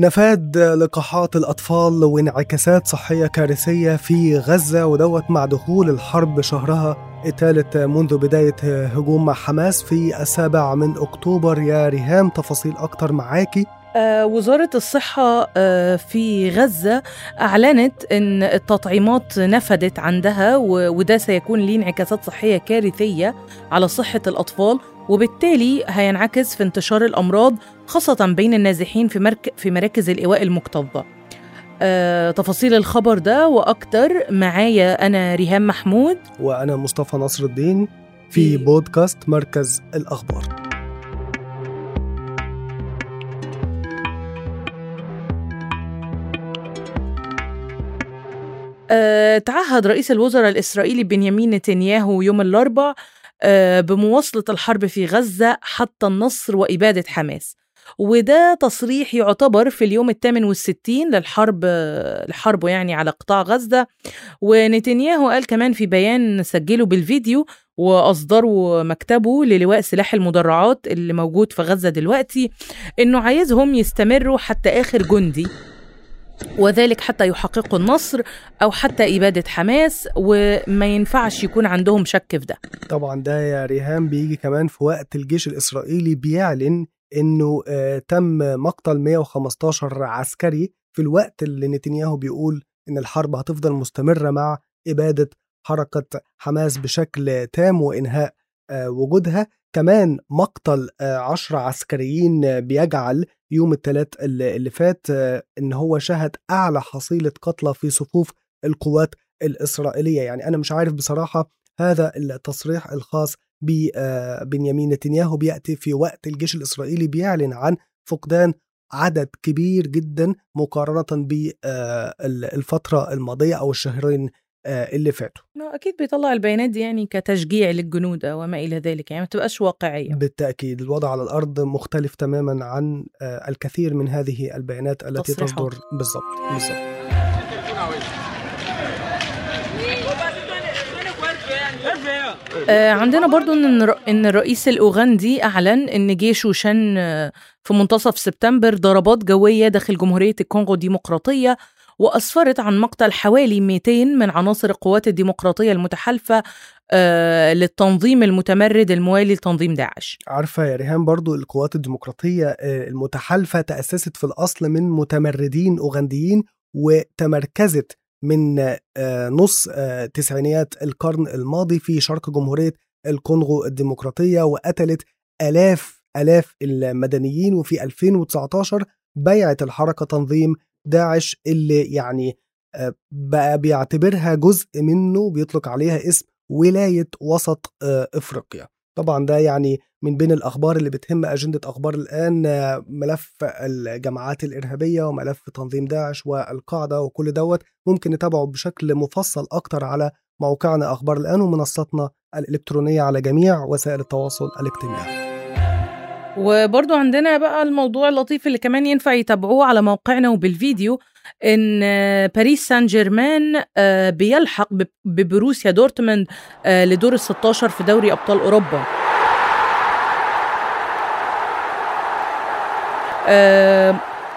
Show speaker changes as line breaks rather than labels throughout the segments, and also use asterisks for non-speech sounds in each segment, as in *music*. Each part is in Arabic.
نفاد لقاحات الأطفال وانعكاسات صحية كارثية في غزة ودوت مع دخول الحرب شهرها الثالث منذ بداية هجوم حماس في السابع من أكتوبر. يا ريهام تفاصيل أكتر معاكي.
آه وزارة الصحة آه في غزة أعلنت أن التطعيمات نفدت عندها وده سيكون ليه انعكاسات صحية كارثية على صحة الأطفال. وبالتالي هينعكس في انتشار الأمراض خاصة بين النازحين في, مرك في مراكز الإيواء المكتظة. آه تفاصيل الخبر ده وأكتر معايا أنا ريهام محمود.
وأنا مصطفى نصر الدين في بودكاست مركز الأخبار.
أه تعهد رئيس الوزراء الإسرائيلي بنيامين نتنياهو يوم الأربعاء أه بمواصلة الحرب في غزة حتى النصر وإبادة حماس. وده تصريح يعتبر في اليوم الثامن والستين للحرب لحربه يعني على قطاع غزة. ونتنياهو قال كمان في بيان سجله بالفيديو وأصدره مكتبه للواء سلاح المدرعات اللي موجود في غزة دلوقتي إنه عايزهم يستمروا حتى آخر جندي. وذلك حتى يحققوا النصر أو حتى إبادة حماس وما ينفعش يكون عندهم شك في ده.
طبعا ده يا ريهام بيجي كمان في وقت الجيش الإسرائيلي بيعلن إنه آه تم مقتل 115 عسكري في الوقت اللي نتنياهو بيقول إن الحرب هتفضل مستمرة مع إبادة حركة حماس بشكل تام وإنهاء آه وجودها كمان مقتل عشرة عسكريين بيجعل يوم الثلاث اللي فات إن هو شهد أعلى حصيلة قتلى في صفوف القوات الإسرائيلية. يعني أنا مش عارف بصراحة هذا التصريح الخاص ببنيامين نتنياهو بيأتي في وقت الجيش الإسرائيلي بيعلن عن فقدان عدد كبير جدا مقارنة بالفترة الماضية أو الشهرين اللي فاتوا.
أكيد بيطلع البيانات دي يعني كتشجيع للجنود وما إلى ذلك يعني ما تبقاش واقعية.
بالتأكيد الوضع على الأرض مختلف تماما عن الكثير من هذه البيانات التي. تصدر. بالضبط بالضبط.
آه عندنا برضو إن إن الرئيس الأوغندي أعلن إن جيشه شن في منتصف سبتمبر ضربات جوية داخل جمهورية الكونغو الديمقراطية وأسفرت عن مقتل حوالي 200 من عناصر القوات الديمقراطية المتحالفة آه للتنظيم المتمرد الموالي لتنظيم داعش.
عارفة يا ريهام برضو القوات الديمقراطية آه المتحالفة تأسست في الأصل من متمردين أوغنديين وتمركزت من آه نص تسعينيات القرن الماضي في شرق جمهورية الكونغو الديمقراطية وقتلت آلاف آلاف المدنيين وفي 2019 بيعت الحركة تنظيم داعش اللي يعني بقى بيعتبرها جزء منه بيطلق عليها اسم ولاية وسط إفريقيا. طبعا ده يعني من بين الأخبار اللي بتهم أجندة أخبار الآن ملف الجماعات الإرهابية وملف تنظيم داعش والقاعدة وكل دوت. ممكن نتابعه بشكل مفصل أكتر على موقعنا أخبار الآن ومنصتنا الإلكترونية على جميع وسائل التواصل الاجتماعي.
وبرضو عندنا بقى الموضوع اللطيف اللي كمان ينفع يتابعوه على موقعنا وبالفيديو إن باريس سان جيرمان بيلحق ببروسيا دورتموند لدور ال 16 في دوري أبطال أوروبا.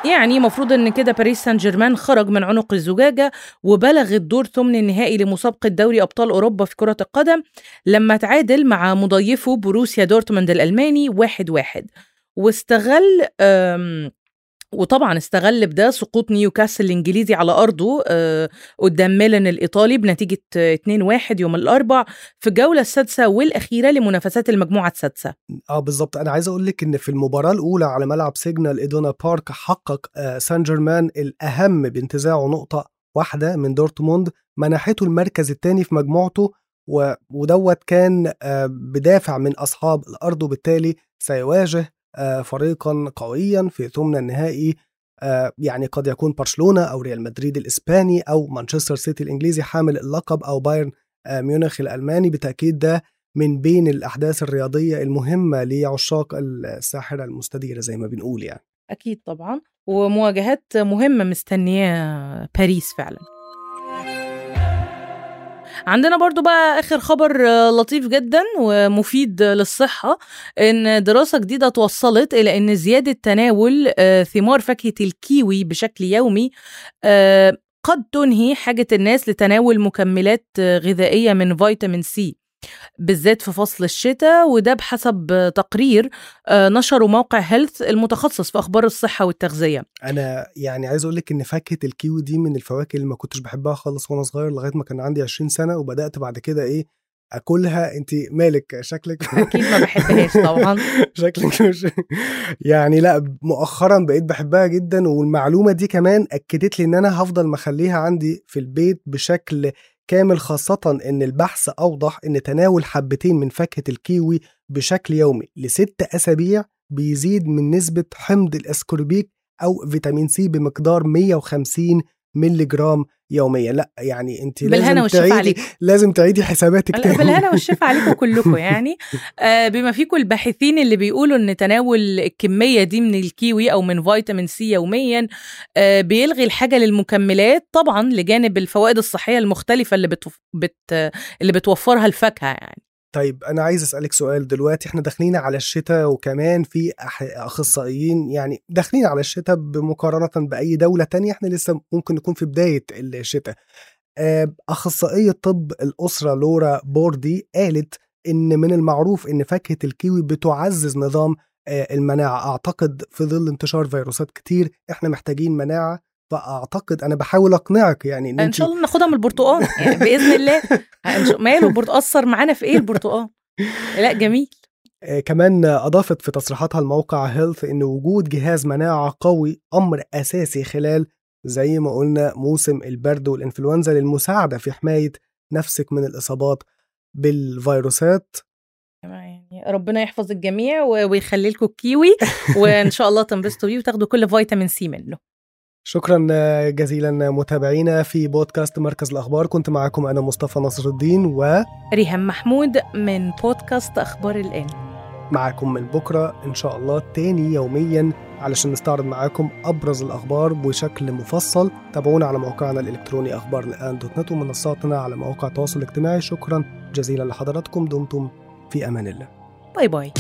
يعني مفروض إن كده باريس سان جيرمان خرج من عنق الزجاجة وبلغ الدور ثمن النهائي لمسابقة دوري أبطال أوروبا في كرة القدم لما تعادل مع مضيفه بروسيا دورتموند الألماني واحد واحد. واستغل وطبعا استغل بده سقوط نيوكاسل الإنجليزي على أرضه آه قدام ميلان الإيطالي بنتيجة 2-1 يوم الأربع في الجوله السادسة والأخيرة لمنافسات المجموعة السادسة.
آه بالظبط أنا عايز أقول لك إن في المباراة الأولى على ملعب سيجنال إيدونا بارك حقق آه سان جيرمان الأهم بانتزاعه نقطة واحدة من دورتموند منحته المركز الثاني في مجموعته ودوت كان آه بدافع من أصحاب الأرض وبالتالي سيواجه فريقا قويا في ثمن النهائي يعني قد يكون برشلونة أو ريال مدريد الإسباني أو مانشستر سيتي الإنجليزي حامل اللقب أو بايرن ميونخ الألماني. بالتأكيد ده من بين الأحداث الرياضية المهمة لعشاق الساحرة المستديرة زي ما بنقول يعني.
أكيد طبعا ومواجهات مهمة مستنية باريس فعلا. عندنا برضو بقى آخر خبر آه، لطيف جدا ومفيد للصحة إن دراسة جديدة توصلت إلى إن زيادة تناول آه، ثمار فاكهة الكيوي بشكل يومي آه، قد تنهي حاجة الناس لتناول مكملات غذائية من فيتامين سي. بالذات في فصل الشتاء وده بحسب تقرير آه، نشره موقع هيلث المتخصص في أخبار الصحة والتغذية.
أنا يعني عايز أقول لك إن فاكهة الكيوي دي من الفواكه اللي ما كنتش بحبها خالص وأنا صغير لغاية ما كان عندي 20 سنة وبدأت بعد كده إيه أكلها. أنت مالك؟ شكلك
أكيد ما بحبهاش طبعا. *laughs*
شكلك مش *laughs* يعني لأ مؤخرا بقيت بحبها جدا والمعلومة دي كمان أكدت لي إن أنا هفضل مخليها عندي في البيت بشكل كامل خاصة إن البحث أوضح إن تناول حبتين من فاكهة الكيوي بشكل يومي لست أسابيع بيزيد من نسبة حمض الأسكوربيك أو فيتامين سي بمقدار 150 مللي جرام يوميا. لا يعني انت
بالهنا
لازم تعيدي
عليكم.
لازم تعيدي حساباتك تاني.
بالهنا *laughs* والشفا عليكم كلكم يعني. آه، بما فيكم الباحثين اللي بيقولوا إن تناول الكمية دي من الكيوي أو من فيتامين سي يوميا آه، بيلغي الحاجة للمكملات طبعا لجانب الفوائد الصحية المختلفة اللي بتوف... بت... اللي بتوفرها الفاكهة يعني.
طيب أنا عايز أسألك سؤال دلوقتي. إحنا داخلين على الشتاء وكمان في أخصائيين يعني داخلين على الشتاء بمقارنة بأي دولة تانية. إحنا لسه ممكن نكون في بداية الشتاء. آه، أخصائية طب الأسرة لورا بوردي قالت إن من المعروف إن فاكهة الكيوي بتعزز نظام آه، المناعة. أعتقد في ظل انتشار فيروسات كتير إحنا محتاجين مناعة فأعتقد أنا بحاول أقنعك يعني
إن,
أنت
شاء الله ناخدها من البرتقال يعني بإذن الله إن ماله البرتقال أثر معانا في إيه البرتقال؟ لا جميل.
آه، كمان أضافت في تصريحاتها الموقع هيلث إن وجود جهاز مناعة قوي أمر أساسي خلال زي ما قلنا موسم البرد والإنفلونزا للمساعدة في حماية نفسك من الإصابات بالفيروسات.
يعني ربنا يحفظ الجميع ويخلي لكم الكيوي وإن شاء الله تنبسطوا بيه وتاخدوا كل فيتامين سي منه.
شكرا جزيلا متابعينا في بودكاست مركز الأخبار. كنت معكم أنا مصطفى نصر الدين
ريهام محمود من بودكاست أخبار الآن.
ومعكم من بكرة إن شاء الله تاني يوميا علشان نستعرض معاكم أبرز الأخبار بشكل مفصل. تابعونا على موقعنا الإلكتروني أخبار الآن dot net ومنصاتنا على مواقع التواصل الاجتماعي. شكرا جزيلا لحضراتكم. دمتم في أمان الله.
باي باي.